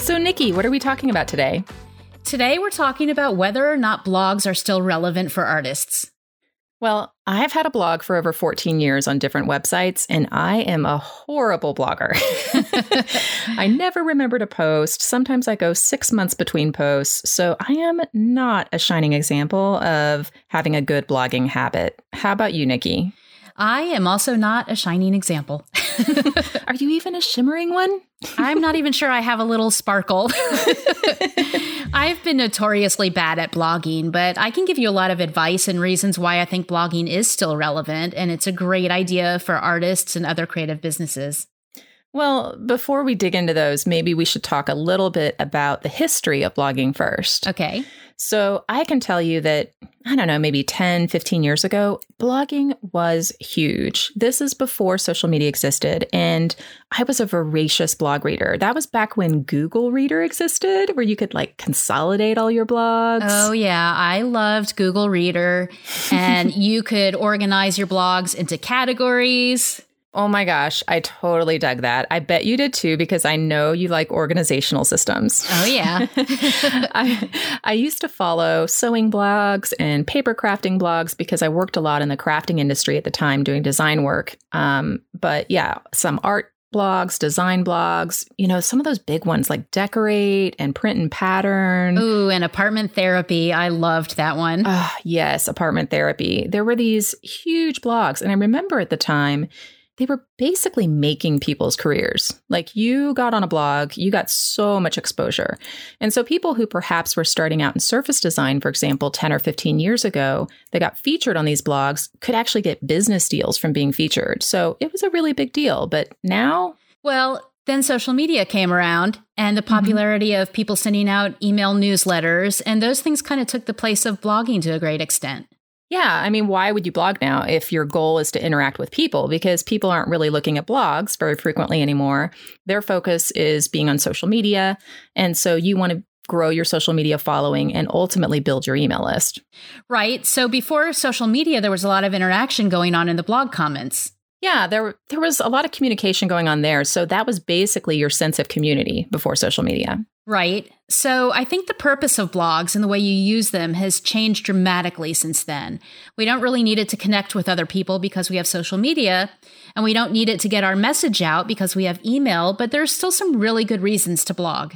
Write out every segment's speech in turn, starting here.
So, Nikki, what are we talking about today? Today, we're talking about whether or not blogs are still relevant for artists. Well, I've had a blog for over 14 years on different websites, and I am a horrible blogger. I never remember to post. Sometimes I go six months between posts. So I am not a shining example of having a good blogging habit. How about you, Nikki? I am also not a shining example. Are you even a shimmering one? I'm not even sure I have a little sparkle. I've been notoriously bad at blogging, but I can give you a lot of advice and reasons why I think blogging is still relevant and it's a great idea for artists and other creative businesses. Well, before we dig into those, maybe we should talk a little bit about the history of blogging first. Okay. So I can tell you that, I don't know, maybe 10, 15 years ago, blogging was huge. This is before social media existed. And I was a voracious blog reader. That was back when Google Reader existed, where you could like consolidate all your blogs. Oh, yeah. I loved Google Reader. and you could organize your blogs into categories. Oh my gosh, I totally dug that. I bet you did too because I know you like organizational systems. Oh yeah. I I used to follow sewing blogs and paper crafting blogs because I worked a lot in the crafting industry at the time doing design work. Um, but yeah, some art blogs, design blogs, you know, some of those big ones like Decor8 and Print and Pattern. Ooh, and Apartment Therapy. I loved that one. Oh, yes, Apartment Therapy. There were these huge blogs. And I remember at the time, they were basically making people's careers. Like you got on a blog, you got so much exposure. And so people who perhaps were starting out in surface design, for example, 10 or 15 years ago, they got featured on these blogs could actually get business deals from being featured. So it was a really big deal. But now, well, then social media came around and the mm-hmm. popularity mm-hmm. of people sending out email newsletters, and those things kind of took the place of blogging to a great extent. Yeah, I mean, why would you blog now if your goal is to interact with people? Because people aren't really looking at blogs very frequently anymore. Their focus is being on social media. And so you want to grow your social media following and ultimately build your email list. Right. So before social media, there was a lot of interaction going on in the blog comments. Yeah, there there was a lot of communication going on there. So that was basically your sense of community before social media. Right. So I think the purpose of blogs and the way you use them has changed dramatically since then. We don't really need it to connect with other people because we have social media, and we don't need it to get our message out because we have email, but there's still some really good reasons to blog.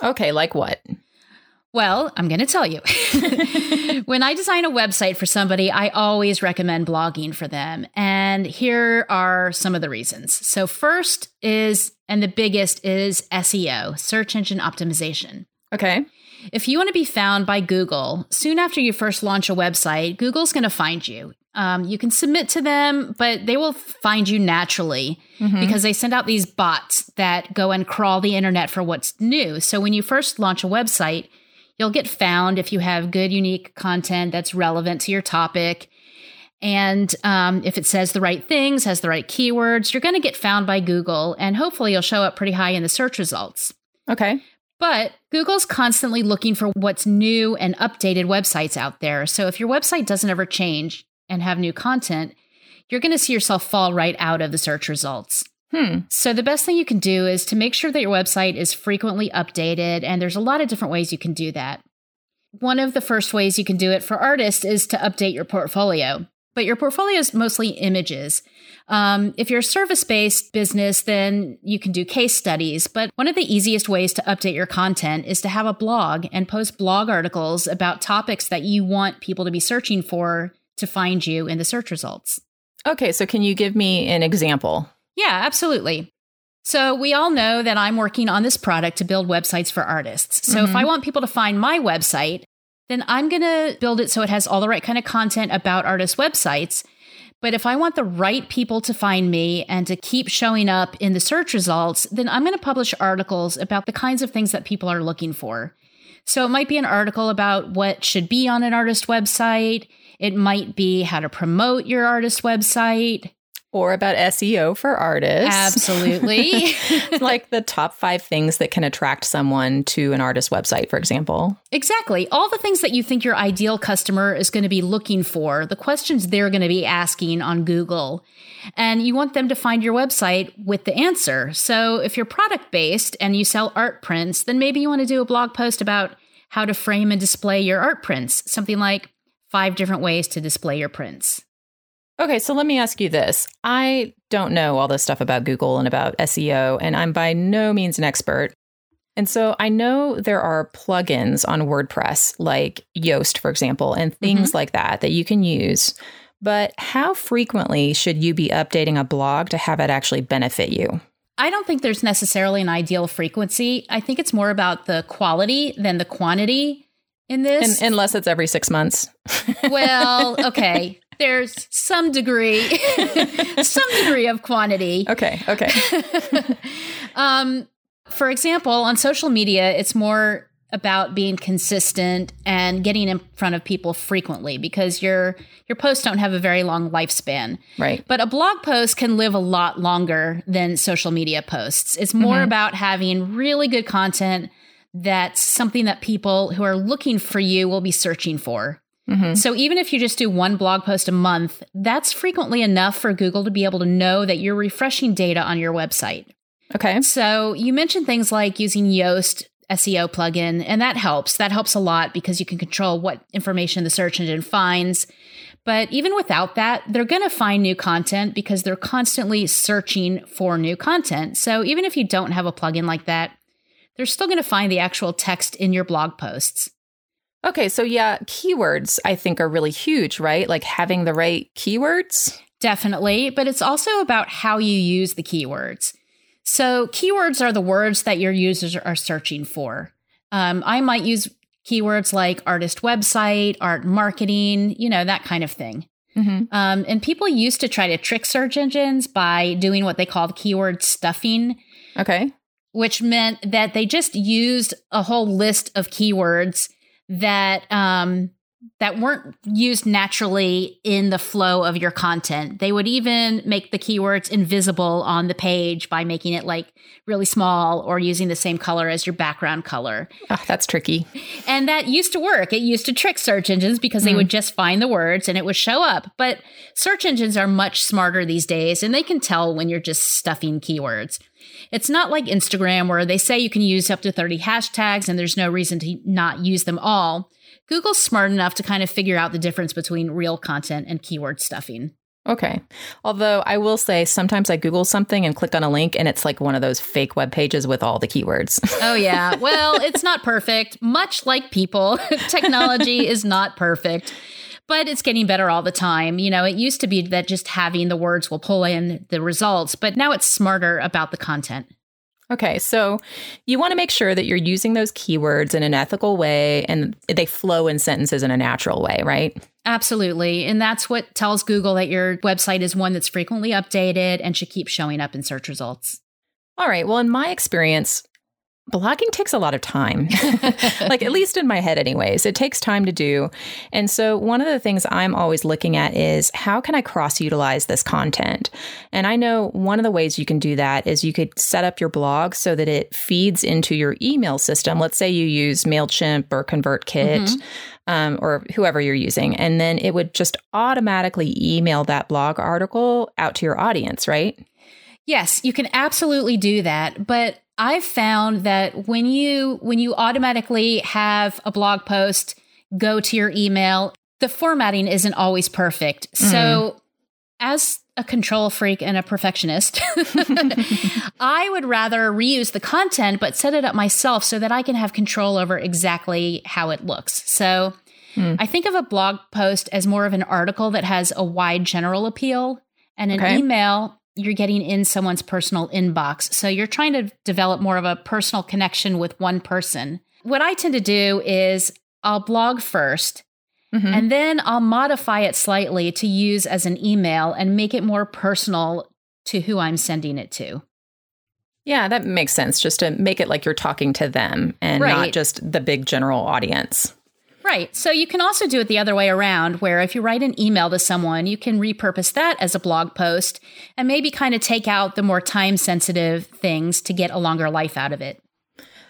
Okay, like what? Well, I'm going to tell you. when I design a website for somebody, I always recommend blogging for them. And here are some of the reasons. So, first is, and the biggest is SEO, search engine optimization. Okay. If you want to be found by Google, soon after you first launch a website, Google's going to find you. Um, you can submit to them, but they will find you naturally mm-hmm. because they send out these bots that go and crawl the internet for what's new. So when you first launch a website, You'll get found if you have good, unique content that's relevant to your topic. And um, if it says the right things, has the right keywords, you're going to get found by Google and hopefully you'll show up pretty high in the search results. Okay. But Google's constantly looking for what's new and updated websites out there. So if your website doesn't ever change and have new content, you're going to see yourself fall right out of the search results. Hmm. So, the best thing you can do is to make sure that your website is frequently updated, and there's a lot of different ways you can do that. One of the first ways you can do it for artists is to update your portfolio, but your portfolio is mostly images. Um, if you're a service based business, then you can do case studies. But one of the easiest ways to update your content is to have a blog and post blog articles about topics that you want people to be searching for to find you in the search results. Okay, so can you give me an example? Yeah, absolutely. So, we all know that I'm working on this product to build websites for artists. So, mm-hmm. if I want people to find my website, then I'm going to build it so it has all the right kind of content about artist websites. But if I want the right people to find me and to keep showing up in the search results, then I'm going to publish articles about the kinds of things that people are looking for. So it might be an article about what should be on an artist website. It might be how to promote your artist website or about SEO for artists. Absolutely. like the top five things that can attract someone to an artist website, for example. Exactly. All the things that you think your ideal customer is going to be looking for, the questions they're going to be asking on Google. And you want them to find your website with the answer. So if you're product based and you sell art prints, then maybe you want to do a blog post about how to frame and display your art prints, something like five different ways to display your prints. Okay, so let me ask you this. I don't know all this stuff about Google and about SEO, and I'm by no means an expert. And so I know there are plugins on WordPress, like Yoast, for example, and things mm-hmm. like that that you can use. But how frequently should you be updating a blog to have it actually benefit you? I don't think there's necessarily an ideal frequency. I think it's more about the quality than the quantity in this. And, unless it's every six months. well, okay there's some degree some degree of quantity okay okay um for example on social media it's more about being consistent and getting in front of people frequently because your your posts don't have a very long lifespan. Right. But a blog post can live a lot longer than social media posts. It's more mm-hmm. about having really good content that's something that people who are looking for you will be searching for. Mm-hmm. So even if you just do one blog post a month, that's frequently enough for Google to be able to know that you're refreshing data on your website. Okay. So you mentioned things like using Yoast SEO plugin, and that helps. That helps a lot because you can control what information the search engine finds. But even without that, they're going to find new content because they're constantly searching for new content. So even if you don't have a plugin like that, they're still going to find the actual text in your blog posts. Okay, so yeah, keywords I think are really huge, right? Like having the right keywords. Definitely, but it's also about how you use the keywords. So, keywords are the words that your users are searching for. Um, I might use keywords like artist website, art marketing, you know, that kind of thing. Mm-hmm. Um, and people used to try to trick search engines by doing what they called keyword stuffing. Okay. Which meant that they just used a whole list of keywords that um, that weren't used naturally in the flow of your content. They would even make the keywords invisible on the page by making it like really small or using the same color as your background color. Oh, that's tricky. And that used to work. It used to trick search engines because mm. they would just find the words and it would show up. But search engines are much smarter these days and they can tell when you're just stuffing keywords. It's not like Instagram where they say you can use up to 30 hashtags and there's no reason to not use them all. Google's smart enough to kind of figure out the difference between real content and keyword stuffing. Okay. Although I will say sometimes I Google something and click on a link and it's like one of those fake web pages with all the keywords. oh, yeah. Well, it's not perfect. Much like people, technology is not perfect but it's getting better all the time. You know, it used to be that just having the words will pull in the results, but now it's smarter about the content. Okay, so you want to make sure that you're using those keywords in an ethical way and they flow in sentences in a natural way, right? Absolutely. And that's what tells Google that your website is one that's frequently updated and should keep showing up in search results. All right. Well, in my experience, blogging takes a lot of time. like at least in my head anyways. It takes time to do. And so one of the things I'm always looking at is how can I cross utilize this content? And I know one of the ways you can do that is you could set up your blog so that it feeds into your email system. Let's say you use Mailchimp or ConvertKit. Mm-hmm. Um, or whoever you're using. And then it would just automatically email that blog article out to your audience, right? Yes, you can absolutely do that. But I've found that when you when you automatically have a blog post go to your email, the formatting isn't always perfect. Mm. So as a control freak and a perfectionist, I would rather reuse the content but set it up myself so that I can have control over exactly how it looks. So mm. I think of a blog post as more of an article that has a wide general appeal and an okay. email you're getting in someone's personal inbox. So you're trying to develop more of a personal connection with one person. What I tend to do is I'll blog 1st Mhm. and then I'll modify it slightly to use as an email and make it more personal to who I'm sending it to. Yeah, that makes sense. Just to make it like you're talking to them and not just the big general audience. Right. So you can also do it the other way around, where if you write an email to someone, you can repurpose that as a blog post and maybe kind of take out the more time sensitive things to get a longer life out of it.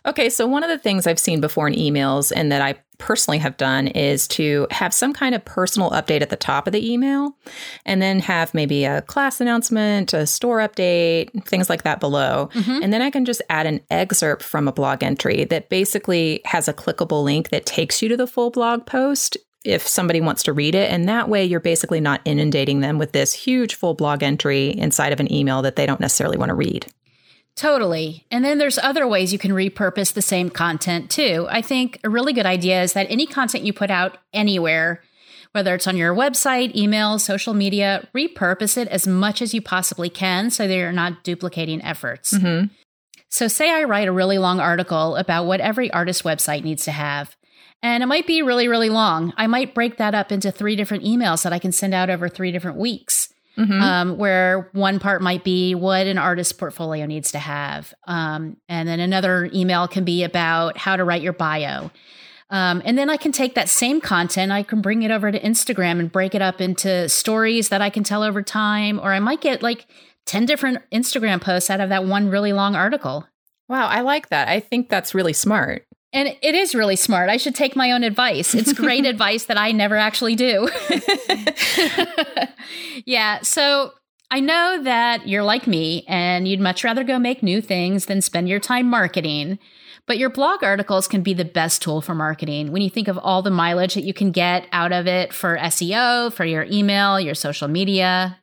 Okay, so one of the things I've seen before in emails and that I personally have done is to have some kind of personal update at the top of the email and then have maybe a class announcement, a store update, things like that below. Mm-hmm. And then I can just add an excerpt from a blog entry that basically has a clickable link that takes you to the full blog post if somebody wants to read it. And that way you're basically not inundating them with this huge full blog entry inside of an email that they don't necessarily want to read. Totally. And then there's other ways you can repurpose the same content too. I think a really good idea is that any content you put out anywhere, whether it's on your website, email, social media, repurpose it as much as you possibly can so that you're not duplicating efforts. Mhm. So, say I write a really long article about what every artist website needs to have. And it might be really, really long. I might break that up into three different emails that I can send out over three different weeks Mhm. um, where one part might be what an artist portfolio needs to have. Um, and then another email can be about how to write your bio. Um, and then I can take that same content, I can bring it over to Instagram and break it up into stories that I can tell over time. Or I might get like 10 different Instagram posts out of that one really long article. Wow, I like that. I think that's really smart. And it is really smart. I should take my own advice. It's great advice that I never actually do. yeah. So I know that you're like me and you'd much rather go make new things than spend your time marketing. But your blog articles can be the best tool for marketing when you think of all the mileage that you can get out of it for SEO, for your email, your social media.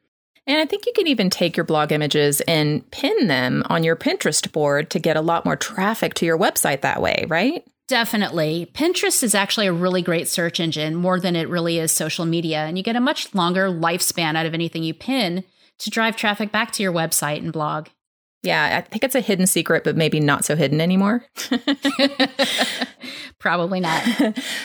And I think you can even take your blog images and pin them on your Pinterest board to get a lot more traffic to your website that way, right? Definitely. Pinterest is actually a really great search engine, more than it really is social media. And you get a much longer lifespan out of anything you pin to drive traffic back to your website and blog. Yeah, I think it's a hidden secret, but maybe not so hidden anymore. Probably not.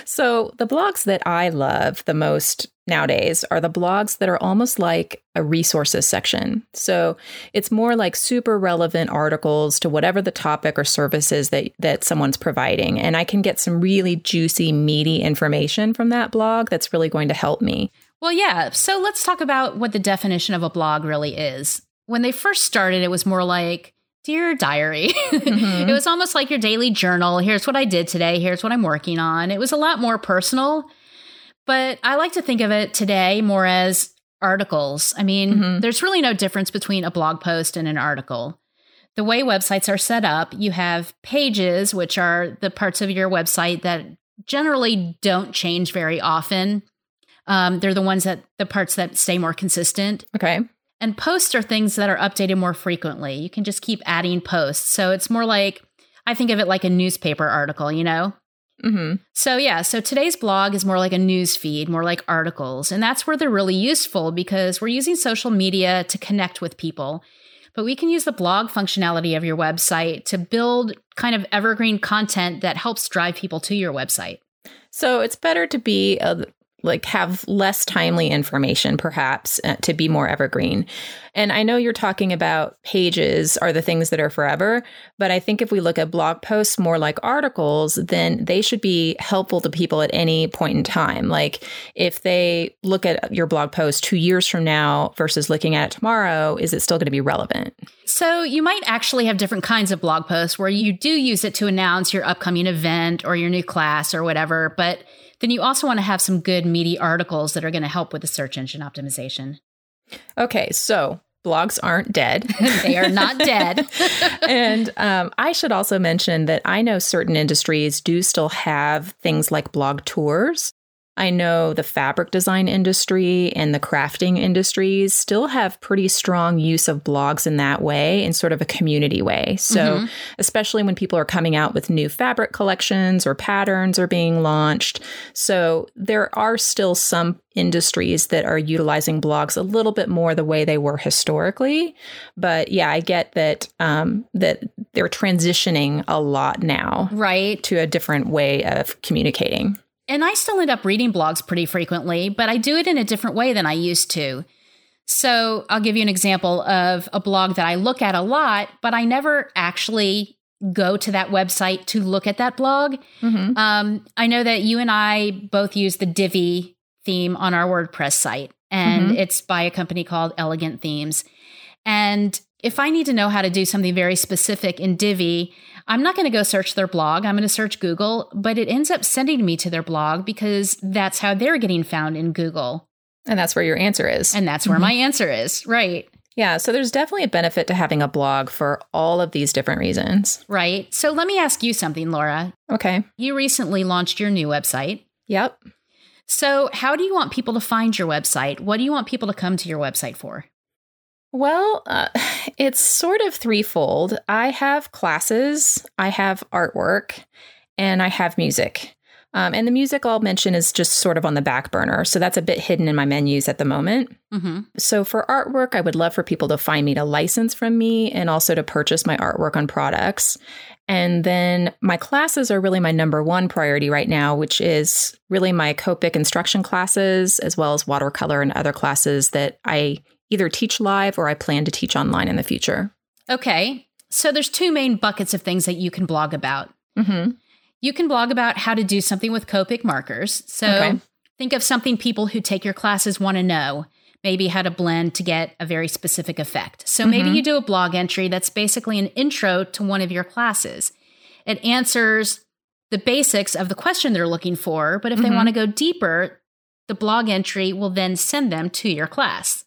so, the blogs that I love the most nowadays are the blogs that are almost like a resources section. So, it's more like super relevant articles to whatever the topic or service is that, that someone's providing. And I can get some really juicy, meaty information from that blog that's really going to help me. Well, yeah. So let's talk about what the definition of a blog really is. When they first started, it was more like, Dear diary. Mhm. it was almost like your daily journal. Here's what I did today. Here's what I'm working on. It was a lot more personal, but I like to think of it today more as articles. I mean, Mhm. there's really no difference between a blog post and an article. The way websites are set up, you have pages, which are the parts of your website that generally don't change very often. Um, they're the ones that the parts that stay more consistent. Okay. And posts are things that are updated more frequently. You can just keep adding posts. So it's more like, I think of it like a newspaper article, you know? hmm So, yeah, so today's blog is more like a news feed, more like articles. And that's where they're really useful because we're using social media to connect with people. But we can use the blog functionality of your website to build kind of evergreen content that helps drive people to your website. So it's better to be a, like have less timely information, perhaps, uh, to be more evergreen. And I know you're talking about pages are the things that are forever, but I think if we look at blog posts more like articles, then they should be helpful to people at any point in time. Like if they look at your blog post two years from now versus looking at it tomorrow, is it still going to be relevant? So, you might actually have different kinds of blog posts where you do use it to announce your upcoming event or your new class or whatever, but then you also want to have some good, meaty articles that are going to help with the search engine optimization. Okay, so blogs aren't dead. they are not dead. and um, I should also mention that I know certain industries do still have things like blog tours. I know the fabric design industry and the crafting industries still have pretty strong use of blogs in that way, in sort of a community way. So, Mhm. especially when people are coming out with new fabric collections or patterns are being launched. So, there are still some industries that are utilizing blogs a little bit more the way they were historically. But yeah, I get that um, that they're transitioning a lot now right. to a different way of communicating. And I still end up reading blogs pretty frequently, but I do it in a different way than I used to. So I'll give you an example of a blog that I look at a lot, but I never actually go to that website to look at that blog. Mm-hmm. Um, I know that you and I both use the Divi theme on our WordPress site, and mm-hmm. it's by a company called Elegant Themes. And if I need to know how to do something very specific in Divi, I'm not going to go search their blog. I'm going to search Google, but it ends up sending me to their blog because that's how they're getting found in Google. And that's where your answer is. And that's where mm-hmm. my answer is. Right. Yeah. So there's definitely a benefit to having a blog for all of these different reasons. Right. So let me ask you something, Laura. Okay. You recently launched your new website. Yep. So, how do you want people to find your website? What do you want people to come to your website for? Well, uh, it's sort of threefold. I have classes, I have artwork, and I have music. Um, and the music I'll mention is just sort of on the back burner. So that's a bit hidden in my menus at the moment. Mm-hmm. So for artwork, I would love for people to find me to license from me and also to purchase my artwork on products. And then my classes are really my number one priority right now, which is really my Copic instruction classes, as well as watercolor and other classes that I either teach live or I plan to teach online in the future. Okay. So there's two main buckets of things that you can blog about. Mm-hmm. You can blog about how to do something with Copic markers. So okay. think of something people who take your classes want to know. Maybe how to blend to get a very specific effect. So mm-hmm. maybe you do a blog entry that's basically an intro to one of your classes. It answers the basics of the question they're looking for, but if mm-hmm. they want to go deeper, the blog entry will then send them to your class.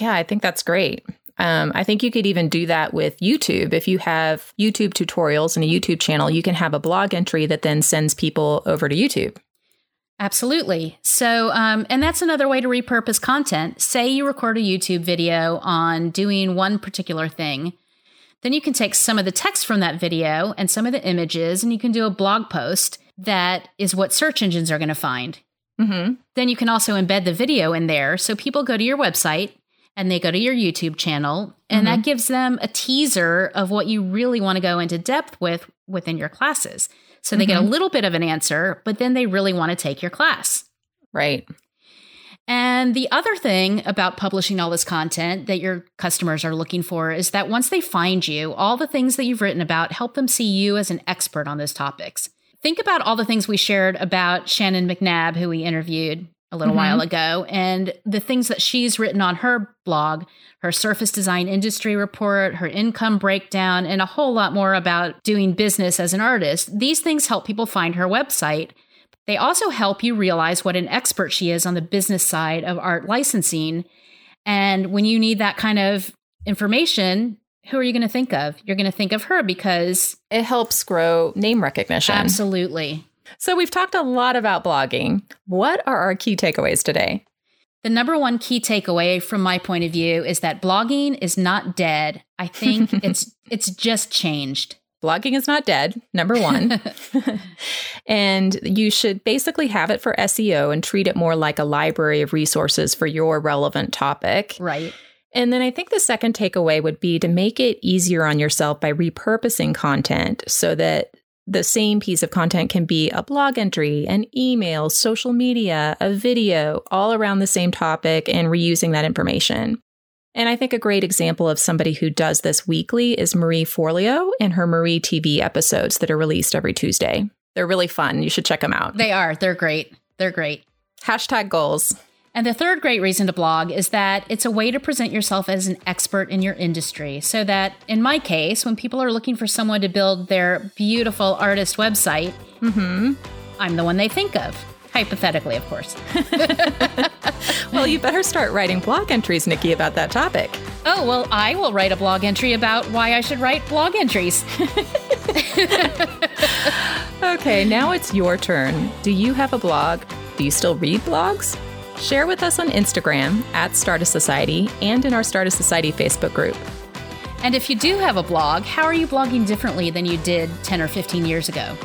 Yeah, I think that's great. Um, I think you could even do that with YouTube. If you have YouTube tutorials and a YouTube channel, you can have a blog entry that then sends people over to YouTube. Absolutely. So, um, and that's another way to repurpose content. Say you record a YouTube video on doing one particular thing. Then you can take some of the text from that video and some of the images, and you can do a blog post that is what search engines are going to find. Mm-hmm. Then you can also embed the video in there. So people go to your website, and they go to your YouTube channel and mm-hmm. that gives them a teaser of what you really want to go into depth with within your classes. So they mm-hmm. get a mm-hmm. little bit of an answer, but then they really want to take your class. Right. And the other thing about publishing all this content that your customers are looking for is that once they find you, all the things that you've written about help them see you as an expert on those topics. Think about all the things we shared about Shannon McNab, who we interviewed a little mm-hmm. while ago, and the things that she's written on her blog, her surface design industry report, her income breakdown, and a whole lot more about doing business as an artist. These things help people find her website. They also help you realize what an expert she is on the business side of art licensing. And when you need that kind of information, who are you going to think of? You're going to think of her because it helps grow name recognition. Absolutely. So, we've talked a lot about blogging. What are our key takeaways today? The number one key takeaway from my point of view is that blogging is not dead. I think it's it's just changed. Blogging is not dead, number 1. and you should basically have it for SEO and treat it more like a library of resources for your relevant topic. Right. And then I think the second takeaway would be to make it easier on yourself by repurposing content so that the same piece of content can be a blog entry, an email, social media, a video, all around the same topic and reusing that information. And I think a great example of somebody who does this weekly is Marie Forleo and her Marie TV episodes that are released every Tuesday. They're really fun. You should check them out. They are. They're great. They're great. Hashtag goals. And the third great reason to blog is that it's a way to present yourself as an expert in your industry. So that in my case, when people are looking for someone to build their beautiful artist website, mm-hmm, I'm the one they think of. Hypothetically, of course. well, you better start writing blog entries, Nikki, about that topic. Oh, well, I will write a blog entry about why I should write blog entries. okay, now it's your turn. Do you have a blog? Do you still read blogs? Share with us on Instagram at Stardust Society and in our Stardust Society Facebook group. And if you do have a blog, how are you blogging differently than you did 10 or 15 years ago?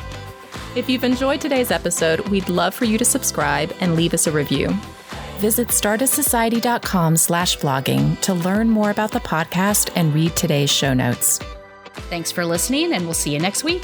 If you've enjoyed today's episode, we'd love for you to subscribe and leave us a review. Visit stardustsociety.com slash blogging to learn more about the podcast and read today's show notes. Thanks for listening, and we'll see you next week.